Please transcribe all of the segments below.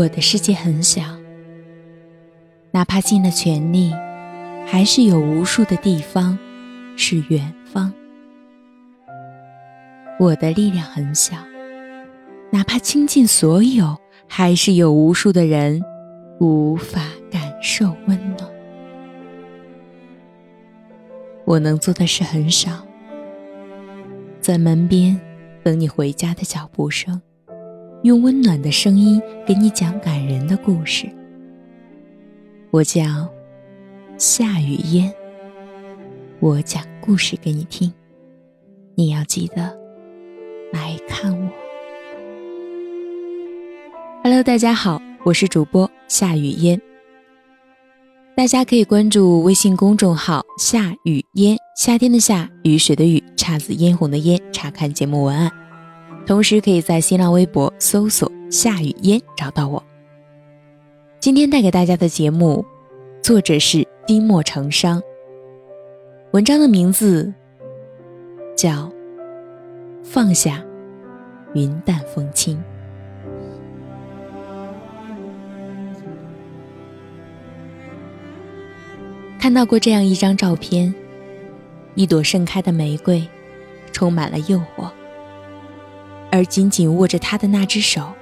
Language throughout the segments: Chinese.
我的世界很小，哪怕尽了全力，还是有无数的地方是远方。我的力量很小，哪怕倾尽所有，还是有无数的人无法感受温暖。我能做的事很少，在门边等你回家的脚步声。用温暖的声音给你讲感人的故事。我叫夏雨嫣，我讲故事给你听，你要记得来看我。Hello，大家好，我是主播夏雨嫣。大家可以关注微信公众号“夏雨嫣”，夏天的夏，雨水的雨，姹紫嫣红的嫣，查看节目文案。同时，可以在新浪微博搜索“夏雨嫣”找到我。今天带给大家的节目，作者是滴墨成殇。文章的名字叫《放下，云淡风轻》。看到过这样一张照片，一朵盛开的玫瑰，充满了诱惑。而紧紧握着他的那只手，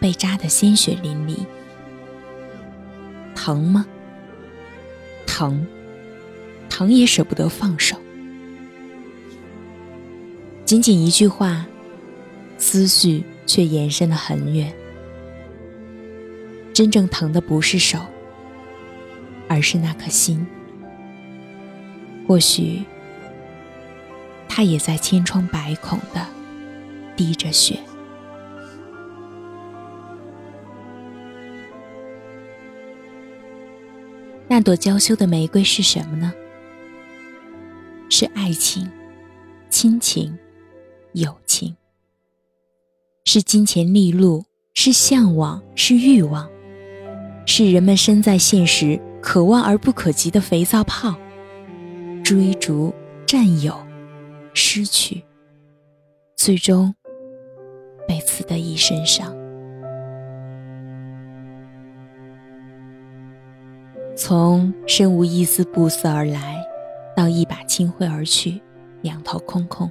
被扎得鲜血淋漓。疼吗？疼，疼也舍不得放手。仅仅一句话，思绪却延伸了很远。真正疼的不是手，而是那颗心。或许，他也在千疮百孔的。滴着血，那朵娇羞的玫瑰是什么呢？是爱情、亲情、友情，是金钱利禄，是向往，是欲望，是人们身在现实可望而不可及的肥皂泡，追逐、占有、失去，最终。的一身伤，从身无一丝不色而来，到一把轻挥而去，两头空空。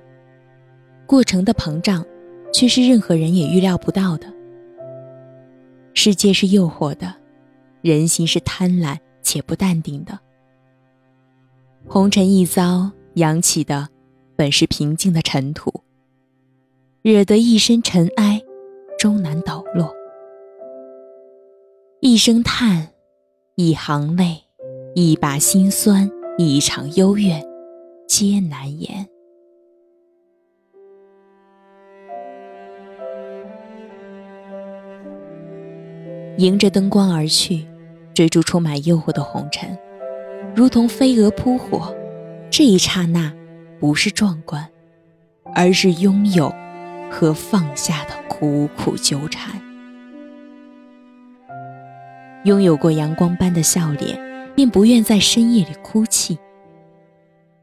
过程的膨胀，却是任何人也预料不到的。世界是诱惑的，人心是贪婪且不淡定的。红尘一遭，扬起的本是平静的尘土。惹得一身尘埃，终难抖落。一声叹，一行泪，一把辛酸，一场幽怨，皆难言。迎着灯光而去，追逐充满诱惑的红尘，如同飞蛾扑火。这一刹那，不是壮观，而是拥有。和放下的苦苦纠缠，拥有过阳光般的笑脸，便不愿在深夜里哭泣；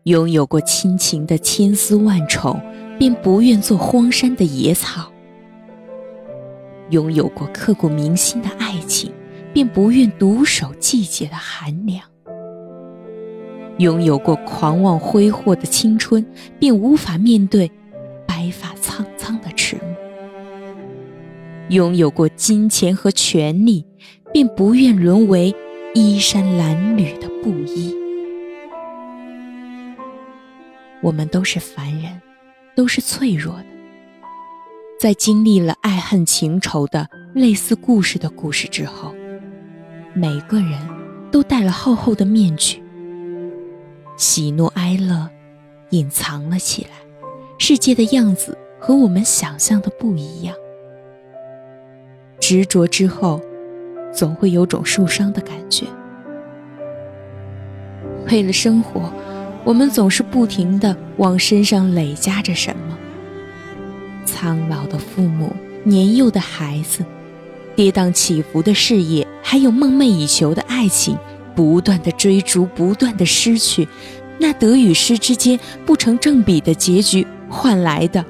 拥有过亲情的千丝万宠，便不愿做荒山的野草；拥有过刻骨铭心的爱情，便不愿独守季节的寒凉；拥有过狂妄挥霍的青春，便无法面对白发苍。拥有过金钱和权力，便不愿沦为衣衫褴褛的布衣。我们都是凡人，都是脆弱的。在经历了爱恨情仇的类似故事的故事之后，每个人都戴了厚厚的面具，喜怒哀乐隐藏了起来。世界的样子和我们想象的不一样。执着之后，总会有种受伤的感觉。为了生活，我们总是不停的往身上累加着什么。苍老的父母，年幼的孩子，跌宕起伏的事业，还有梦寐以求的爱情，不断的追逐，不断的失去，那得与失之间不成正比的结局，换来的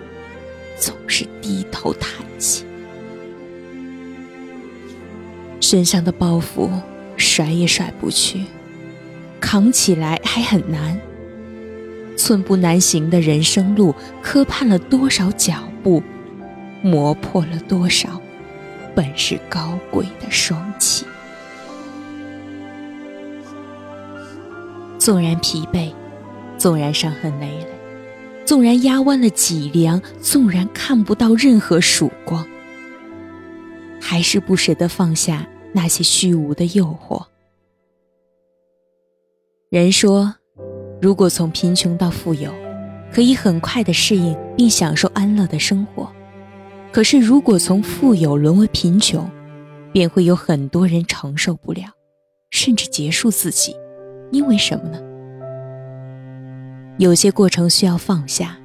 总是低头叹身上的包袱甩也甩不去，扛起来还很难。寸步难行的人生路，磕绊了多少脚步，磨破了多少本是高贵的双膝。纵然疲惫，纵然伤痕累累，纵然压弯了脊梁，纵然看不到任何曙光，还是不舍得放下那些虚无的诱惑。人说，如果从贫穷到富有，可以很快的适应并享受安乐的生活；可是如果从富有沦为贫穷，便会有很多人承受不了，甚至结束自己。因为什么呢？有些过程需要放下，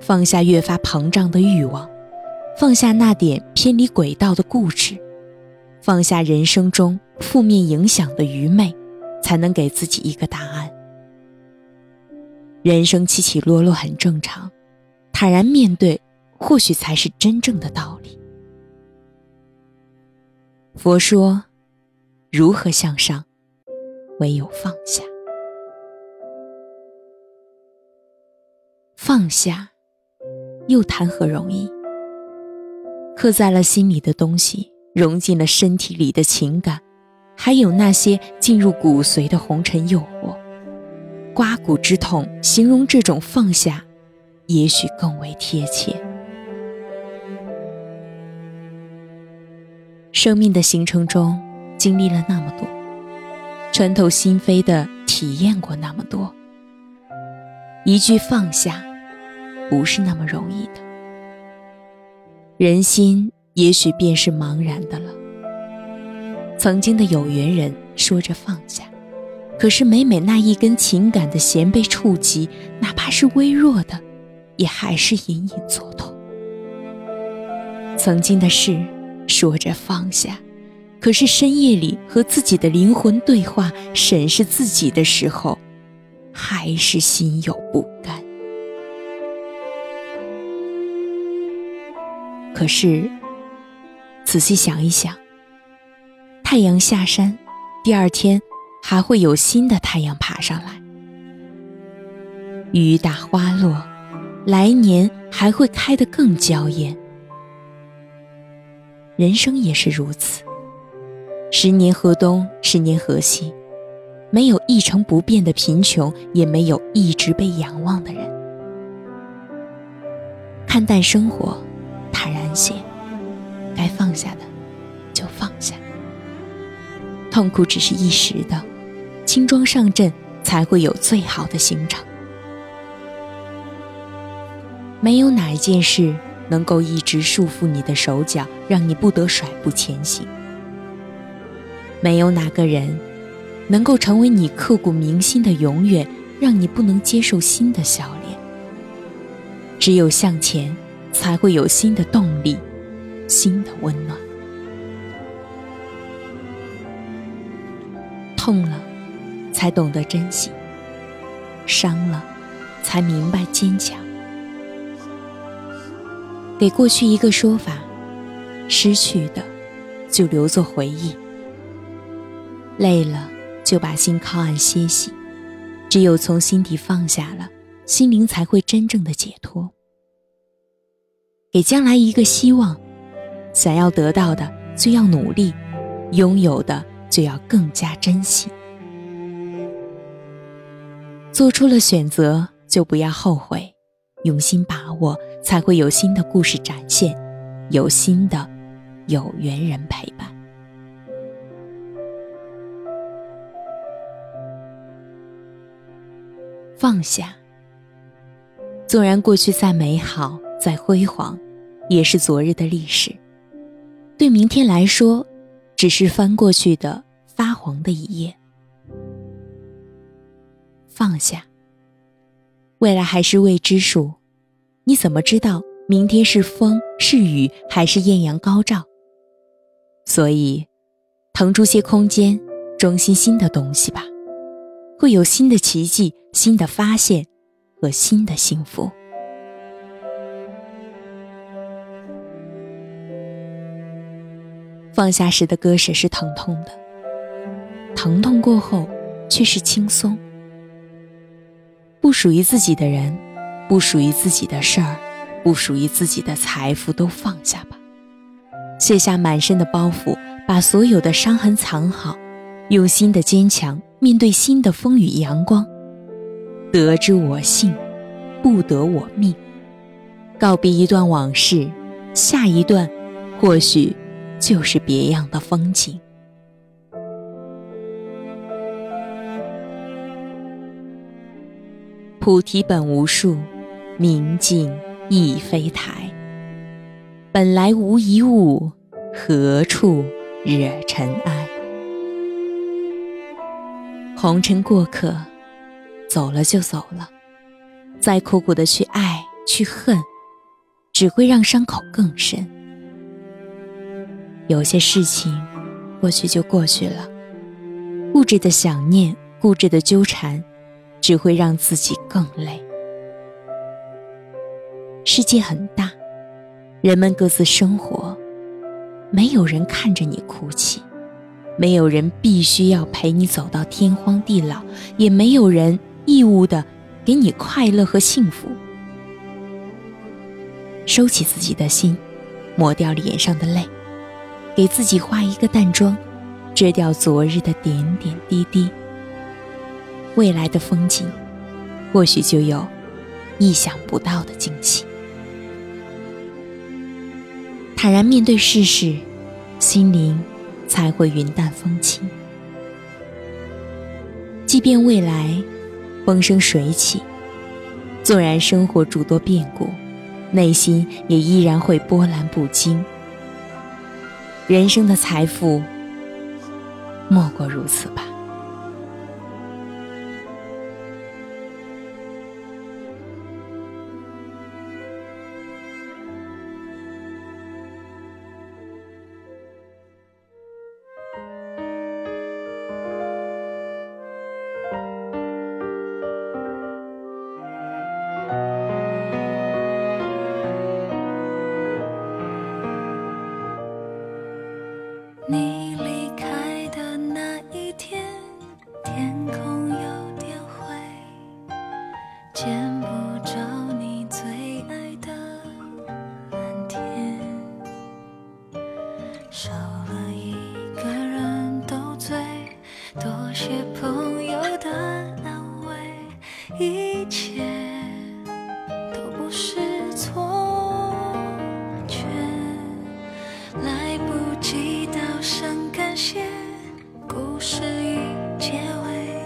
放下越发膨胀的欲望，放下那点偏离轨道的固执，放下人生中负面影响的愚昧，才能给自己一个答案。人生起起落落很正常，坦然面对，或许才是真正的道理。佛说，如何向上？唯有放下，放下，又谈何容易？刻在了心里的东西，融进了身体里的情感，还有那些进入骨髓的红尘诱惑，刮骨之痛，形容这种放下，也许更为贴切。生命的行程中，经历了那么多。穿透心扉的体验过那么多，一句放下，不是那么容易的。人心也许便是茫然的了。曾经的有缘人说着放下，可是每每那一根情感的弦被触及，哪怕是微弱的，也还是隐隐作痛。曾经的事说着放下。可是深夜里和自己的灵魂对话、审视自己的时候，还是心有不甘。可是，仔细想一想，太阳下山，第二天还会有新的太阳爬上来；雨打花落，来年还会开得更娇艳。人生也是如此。十年河东，十年河西，没有一成不变的贫穷，也没有一直被仰望的人。看淡生活，坦然些，该放下的就放下。痛苦只是一时的，轻装上阵才会有最好的行程。没有哪一件事能够一直束缚你的手脚，让你不得甩步前行。没有哪个人能够成为你刻骨铭心的永远，让你不能接受新的笑脸。只有向前，才会有新的动力，新的温暖。痛了，才懂得珍惜；伤了，才明白坚强。给过去一个说法：失去的，就留作回忆。累了，就把心靠岸歇息。只有从心底放下了，心灵才会真正的解脱。给将来一个希望，想要得到的就要努力，拥有的就要更加珍惜。做出了选择，就不要后悔，用心把握，才会有新的故事展现，有新的有缘人陪伴。放下。纵然过去再美好、再辉煌，也是昨日的历史。对明天来说，只是翻过去的发黄的一页。放下。未来还是未知数，你怎么知道明天是风是雨还是艳阳高照？所以，腾出些空间，装新新的东西吧。会有新的奇迹、新的发现和新的幸福。放下时的割舍是疼痛的，疼痛过后却是轻松。不属于自己的人，不属于自己的事儿，不属于自己的财富，都放下吧。卸下满身的包袱，把所有的伤痕藏好，用心的坚强面对新的风雨阳光。得之我幸，不得我命。告别一段往事，下一段，或许就是别样的风景。菩提本无树，明镜亦非台。本来无一物，何处惹尘埃？红尘过客，走了就走了。再苦苦的去爱，去恨。只会让伤口更深。有些事情过去就过去了，固执的想念，固执的纠缠，只会让自己更累。世界很大，人们各自生活，没有人看着你哭泣，没有人必须要陪你走到天荒地老，也没有人义务的给你快乐和幸福。收起自己的心，抹掉脸上的泪，给自己画一个淡妆，遮掉昨日的点点滴滴。未来的风景，或许就有意想不到的惊喜。坦然面对世事，心灵才会云淡风轻。即便未来风生水起，纵然生活诸多变故。内心也依然会波澜不惊。人生的财富，莫过如此吧。些朋友的安慰一切都不是错觉，来不及道声感谢，故事已结尾，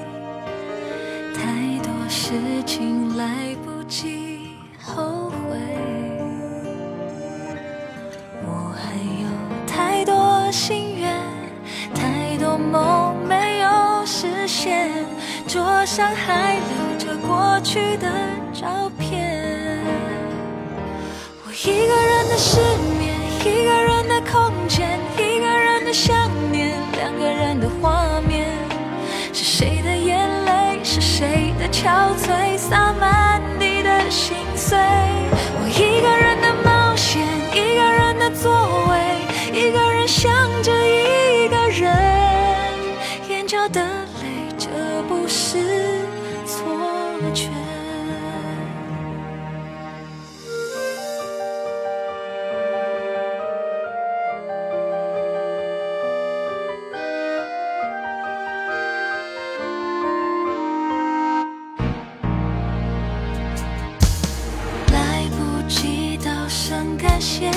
太多事情来不及后悔，我还有太多心桌上还留着。过去的照片，我一个人的失眠，一个人的空间，一个人的想念，两个人的画面。是谁的眼泪？是谁的憔悴？洒满地的心碎。我一个人的冒险，一个人的座位，一个人想着一个人，眼角的泪，这不是。来不及道声感谢，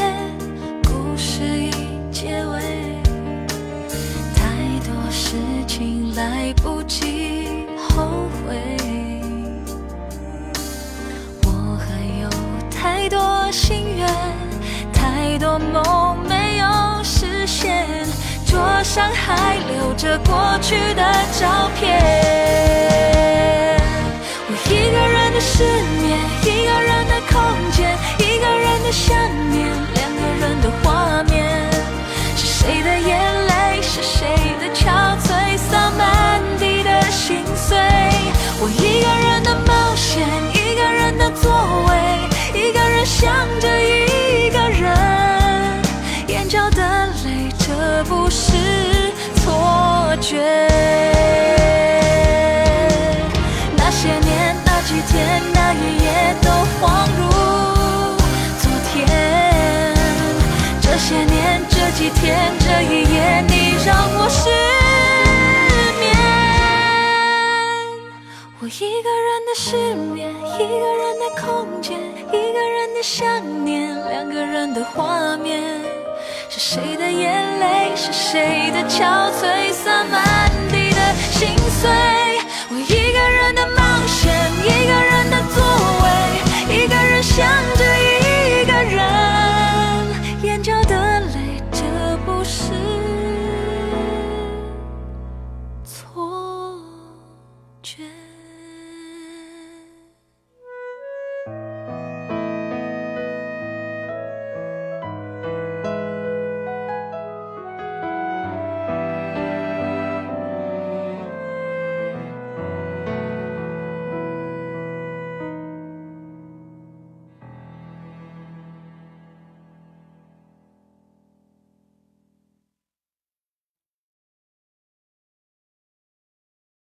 故事已结尾，太多事情来不及上还留着过去的照片。我一个人的失眠，一个人的空间，一个人的想念，两个人的画面。是谁的眼泪？这一夜你让我失眠。我一个人的失眠一个人的空间一个人的想念两个人的画面。是谁的眼泪是谁的憔悴洒满地的心碎却